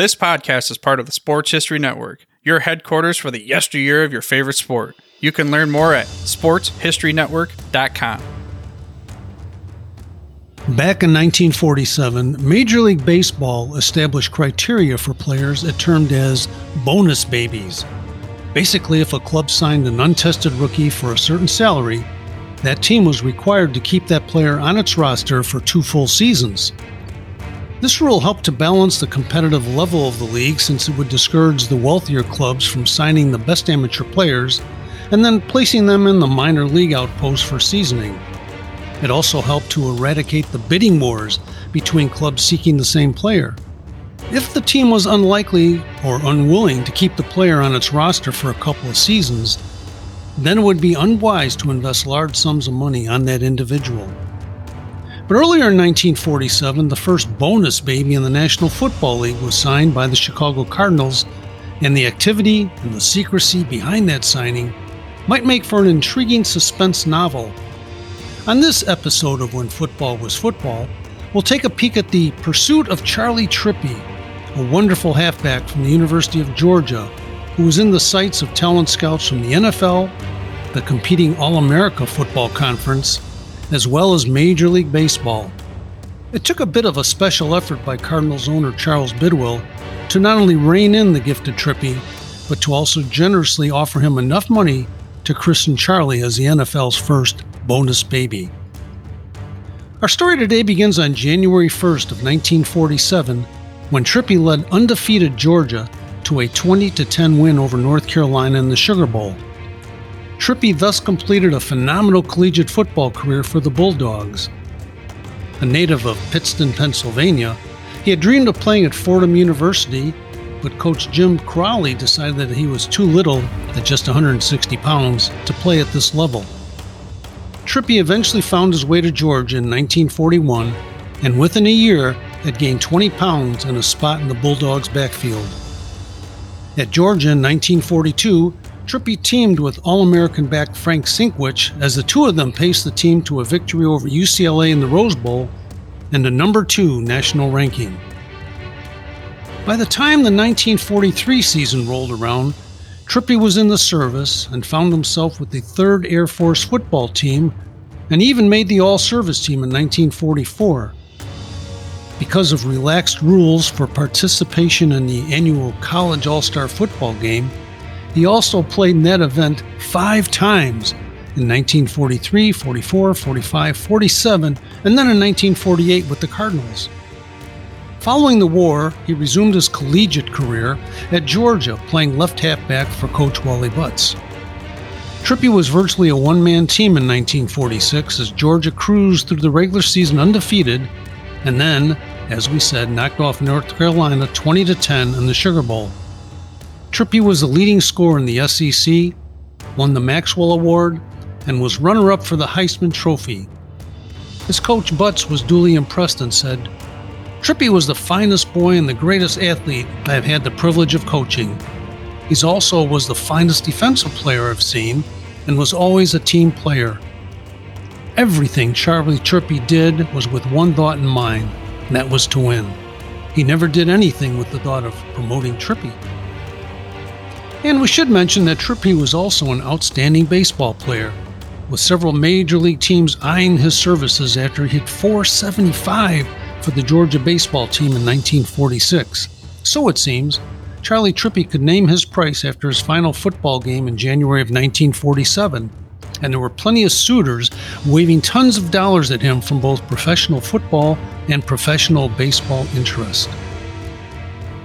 This podcast is part of the Sports History Network, your headquarters for the yesteryear of your favorite sport. You can learn more at sportshistorynetwork.com. Back in 1947, Major League Baseball established criteria for players it termed as bonus babies. Basically, if a club signed an untested rookie for a certain salary, that team was required to keep that player on its roster for two full seasons. This rule helped to balance the competitive level of the league since it would discourage the wealthier clubs from signing the best amateur players and then placing them in the minor league outposts for seasoning. It also helped to eradicate the bidding wars between clubs seeking the same player. If the team was unlikely or unwilling to keep the player on its roster for a couple of seasons, then it would be unwise to invest large sums of money on that individual. But earlier in 1947, the first bonus baby in the National Football League was signed by the Chicago Cardinals, and the activity and the secrecy behind that signing might make for an intriguing suspense novel. On this episode of When Football Was Football, we'll take a peek at the pursuit of Charlie Trippi, a wonderful halfback from the University of Georgia who was in the sights of talent scouts from the NFL, the competing All America Football Conference, as well as Major League Baseball. It took a bit of a special effort by Cardinals owner Charles Bidwell to not only rein in the gifted Trippi, but to also generously offer him enough money to christen Charlie as the NFL's first bonus baby. Our story today begins on January 1st of 1947 when Trippi led undefeated Georgia to a 20 10 win over North Carolina in the Sugar Bowl. Trippi thus completed a phenomenal collegiate football career for the Bulldogs. A native of Pittston, Pennsylvania, he had dreamed of playing at Fordham University, but coach Jim Crowley decided that he was too little, at just 160 pounds, to play at this level. Trippi eventually found his way to Georgia in 1941, and within a year had gained 20 pounds and a spot in the Bulldogs' backfield. At Georgia in 1942, Trippi teamed with All American back Frank Sinkwich as the two of them paced the team to a victory over UCLA in the Rose Bowl and a number two national ranking. By the time the 1943 season rolled around, Trippi was in the service and found himself with the 3rd Air Force football team and even made the all service team in 1944. Because of relaxed rules for participation in the annual college all star football game, he also played in that event five times in 1943, 44, 45, 47, and then in 1948 with the Cardinals. Following the war, he resumed his collegiate career at Georgia, playing left halfback for Coach Wally Butts. Trippi was virtually a one man team in 1946 as Georgia cruised through the regular season undefeated and then, as we said, knocked off North Carolina 20 10 in the Sugar Bowl. Trippi was the leading scorer in the SEC, won the Maxwell Award, and was runner up for the Heisman Trophy. His coach Butts was duly impressed and said, Trippi was the finest boy and the greatest athlete I have had the privilege of coaching. He also was the finest defensive player I've seen and was always a team player. Everything Charlie Trippi did was with one thought in mind, and that was to win. He never did anything with the thought of promoting Trippi. And we should mention that Trippi was also an outstanding baseball player, with several major league teams eyeing his services after he hit 475 for the Georgia baseball team in 1946. So it seems, Charlie Trippi could name his price after his final football game in January of 1947, and there were plenty of suitors waving tons of dollars at him from both professional football and professional baseball interest.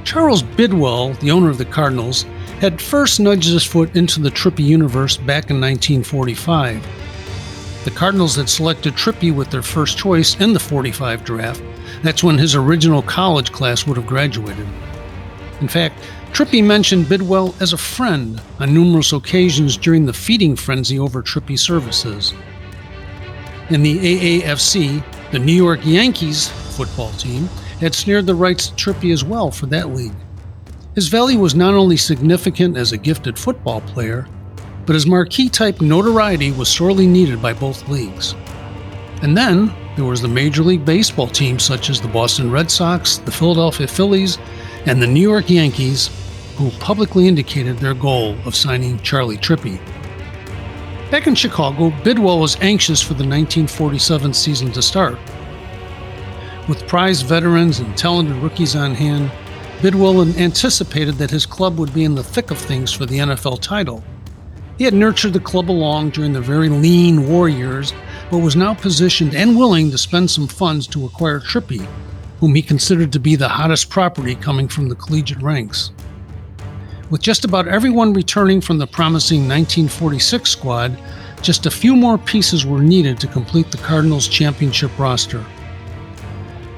Charles Bidwell, the owner of the Cardinals, had first nudged his foot into the Trippi universe back in 1945. The Cardinals had selected Trippi with their first choice in the 45 draft. That's when his original college class would have graduated. In fact, Trippi mentioned Bidwell as a friend on numerous occasions during the feeding frenzy over Trippi services. In the AAFC, the New York Yankees football team had snared the rights to Trippi as well for that league. His value was not only significant as a gifted football player, but his marquee type notoriety was sorely needed by both leagues. And then there was the Major League Baseball teams such as the Boston Red Sox, the Philadelphia Phillies, and the New York Yankees, who publicly indicated their goal of signing Charlie Trippi. Back in Chicago, Bidwell was anxious for the 1947 season to start. With prized veterans and talented rookies on hand, Bidwell anticipated that his club would be in the thick of things for the NFL title. He had nurtured the club along during the very lean war years, but was now positioned and willing to spend some funds to acquire Trippi, whom he considered to be the hottest property coming from the collegiate ranks. With just about everyone returning from the promising 1946 squad, just a few more pieces were needed to complete the Cardinals' championship roster.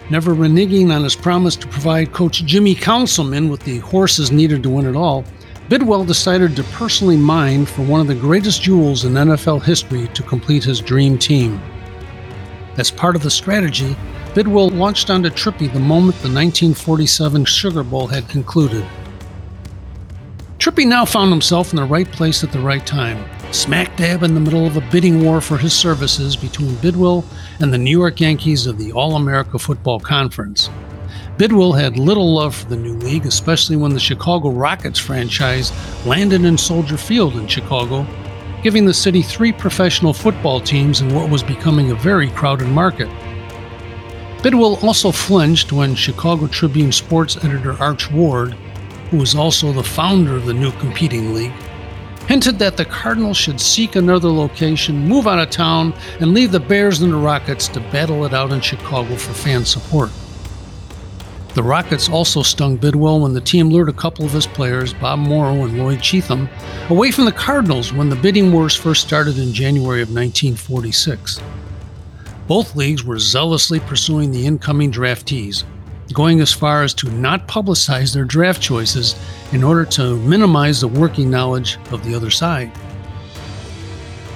Never reneging on his promise to provide coach Jimmy Conzelman with the horses needed to win it all, Bidwell decided to personally mine for one of the greatest jewels in NFL history to complete his dream team. As part of the strategy, Bidwell launched onto Trippi the moment the 1947 Sugar Bowl had concluded. Trippi now found himself in the right place at the right time, smack dab in the middle of a bidding war for his services between Bidwell and the New York Yankees of the All America Football Conference. Bidwell had little love for the new league, especially when the Chicago Rockets franchise landed in Soldier Field in Chicago, giving the city three professional football teams in what was becoming a very crowded market. Bidwell also flinched when Chicago Tribune sports editor Arch Ward who was also the founder of the new competing league, hinted that the Cardinals should seek another location, move out of town, and leave the Bears and the Rockets to battle it out in Chicago for fan support. The Rockets also stung Bidwell when the team lured a couple of his players, Bob Morrow and Lloyd Cheatham, away from the Cardinals when the bidding wars first started in January of 1946. Both leagues were zealously pursuing the incoming draftees, going as far as to not publicize their draft choices in order to minimize the working knowledge of the other side.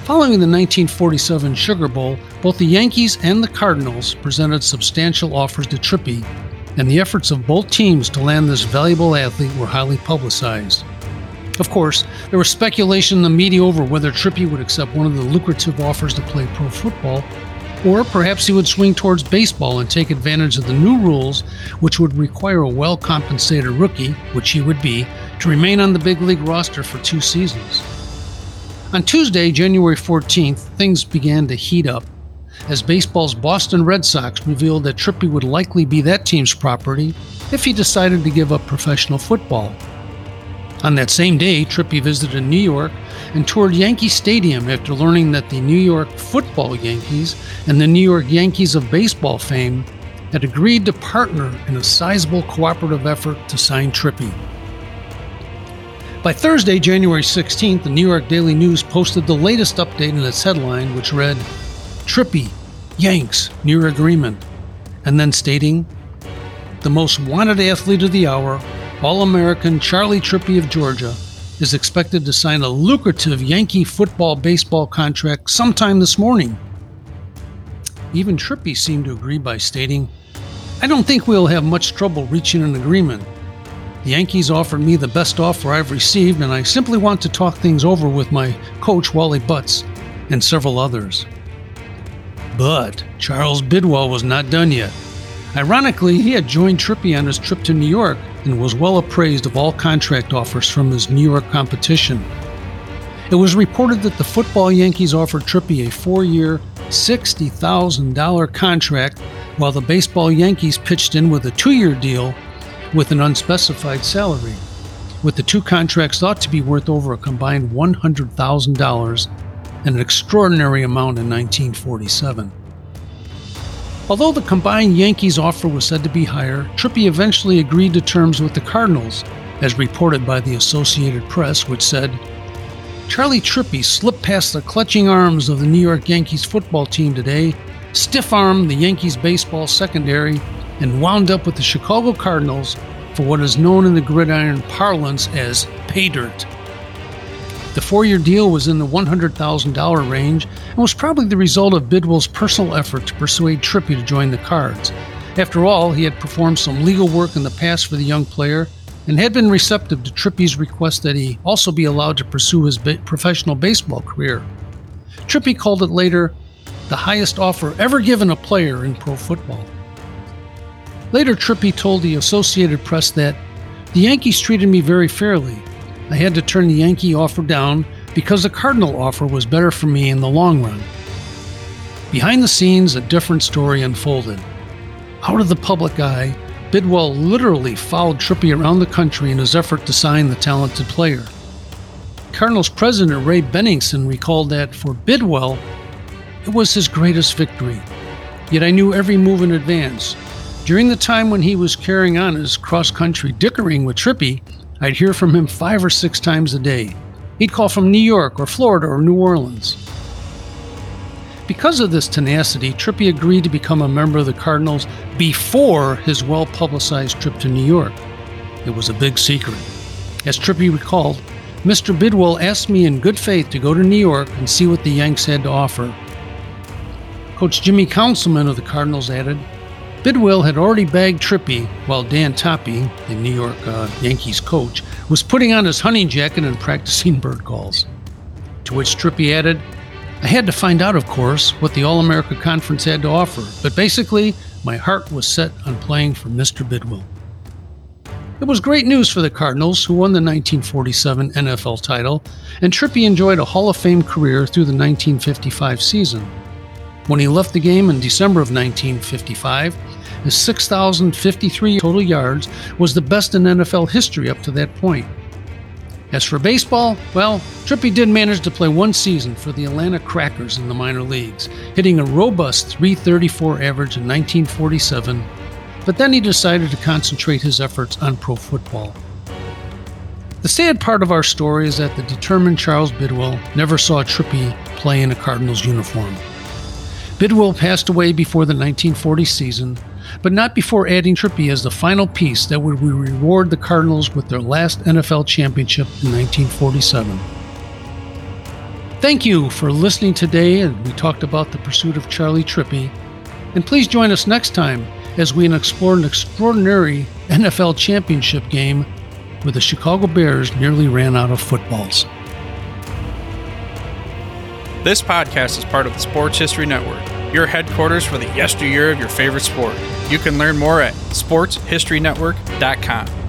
Following the 1947 Sugar Bowl, both the Yankees and the Cardinals presented substantial offers to Trippi, and the efforts of both teams to land this valuable athlete were highly publicized. Of course, there was speculation in the media over whether Trippi would accept one of the lucrative offers to play pro football or perhaps he would swing towards baseball and take advantage of the new rules, which would require a well compensated rookie, which he would be, to remain on the big league roster for two seasons. On Tuesday, January 14th, things began to heat up as baseball's Boston Red Sox revealed that Trippi would likely be that team's property if he decided to give up professional football. On that same day, Trippi visited New York and toured Yankee Stadium after learning that the New York football Yankees and the New York Yankees of baseball fame had agreed to partner in a sizable cooperative effort to sign Trippi. By Thursday, January 16th, the New York Daily News posted the latest update in its headline, which read Trippi, Yanks, near agreement, and then stating, The most wanted athlete of the hour, All American Charlie Trippi of Georgia, is expected to sign a lucrative Yankee football baseball contract sometime this morning. Even Trippi seemed to agree by stating, I don't think we'll have much trouble reaching an agreement. The Yankees offered me the best offer I've received, and I simply want to talk things over with my coach, Wally Butts, and several others. But Charles Bidwell was not done yet. Ironically, he had joined Trippi on his trip to New York and was well appraised of all contract offers from his New York competition. It was reported that the football Yankees offered Trippi a four year, $60,000 contract, while the baseball Yankees pitched in with a two year deal with an unspecified salary, with the two contracts thought to be worth over a combined $100,000, an extraordinary amount in 1947. Although the combined Yankees offer was said to be higher, Trippi eventually agreed to terms with the Cardinals, as reported by the Associated Press, which said, Charlie Trippi slipped past the clutching arms of the New York Yankees football team today, stiff armed the Yankees baseball secondary, and wound up with the Chicago Cardinals, for what is known in the gridiron parlance as pay dirt. The four year deal was in the $100,000 range and was probably the result of Bidwell's personal effort to persuade Trippi to join the Cards. After all, he had performed some legal work in the past for the young player and had been receptive to Trippi's request that he also be allowed to pursue his professional baseball career. Trippi called it later the highest offer ever given a player in pro football. Later, Trippi told the Associated Press that the Yankees treated me very fairly. I had to turn the Yankee offer down because the Cardinal offer was better for me in the long run. Behind the scenes, a different story unfolded. Out of the public eye, Bidwell literally followed Trippi around the country in his effort to sign the talented player. Cardinals president Ray Benningsen recalled that for Bidwell, it was his greatest victory. Yet I knew every move in advance. During the time when he was carrying on his cross country dickering with Trippi, I'd hear from him five or six times a day. He'd call from New York or Florida or New Orleans. Because of this tenacity, Trippi agreed to become a member of the Cardinals before his well publicized trip to New York. It was a big secret. As Trippi recalled, Mr. Bidwell asked me in good faith to go to New York and see what the Yanks had to offer. Coach Jimmy Conzelman of the Cardinals added, Bidwell had already bagged Trippi while Dan Toppy, the New York uh, Yankees coach, was putting on his hunting jacket and practicing bird calls. To which Trippi added, I had to find out, of course, what the All America Conference had to offer, but basically, my heart was set on playing for Mr. Bidwell. It was great news for the Cardinals, who won the 1947 NFL title, and Trippi enjoyed a Hall of Fame career through the 1955 season. When he left the game in December of 1955, his 6,053 total yards was the best in NFL history up to that point. As for baseball, well, Trippi did manage to play one season for the Atlanta Crackers in the minor leagues, hitting a robust 334 average in 1947, but then he decided to concentrate his efforts on pro football. The sad part of our story is that the determined Charles Bidwell never saw Trippi play in a Cardinals uniform. Bidwell passed away before the 1940 season, but not before adding Trippi as the final piece that would reward the Cardinals with their last NFL championship in 1947. Thank you for listening today, and we talked about the pursuit of Charlie Trippi. And please join us next time as we explore an extraordinary NFL championship game where the Chicago Bears nearly ran out of footballs. This podcast is part of the Sports History Network your headquarters for the yesteryear of your favorite sport. You can learn more at sportshistorynetwork.com.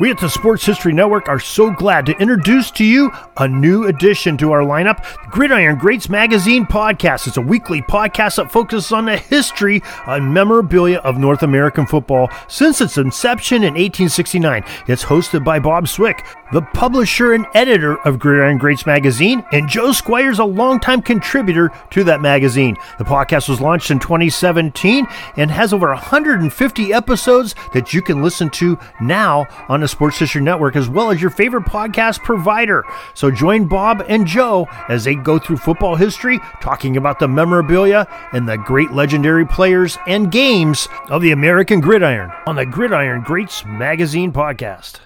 We at the Sports History Network are so glad to introduce to you a new addition to our lineup, Gridiron Greats Magazine podcast. It's a weekly podcast that focuses on the history and memorabilia of North American football since its inception in 1869. It's hosted by Bob Swick, the publisher and editor of Gridiron Greats magazine, and Joe Squires, a longtime contributor to that magazine. The podcast was launched in 2017 and has over 150 episodes that you can listen to now on the Sports History Network, as well as your favorite podcast provider. So join Bob and Joe as they go through football history, talking about the memorabilia and the great legendary players and games of the American gridiron on the Gridiron Greats magazine podcast.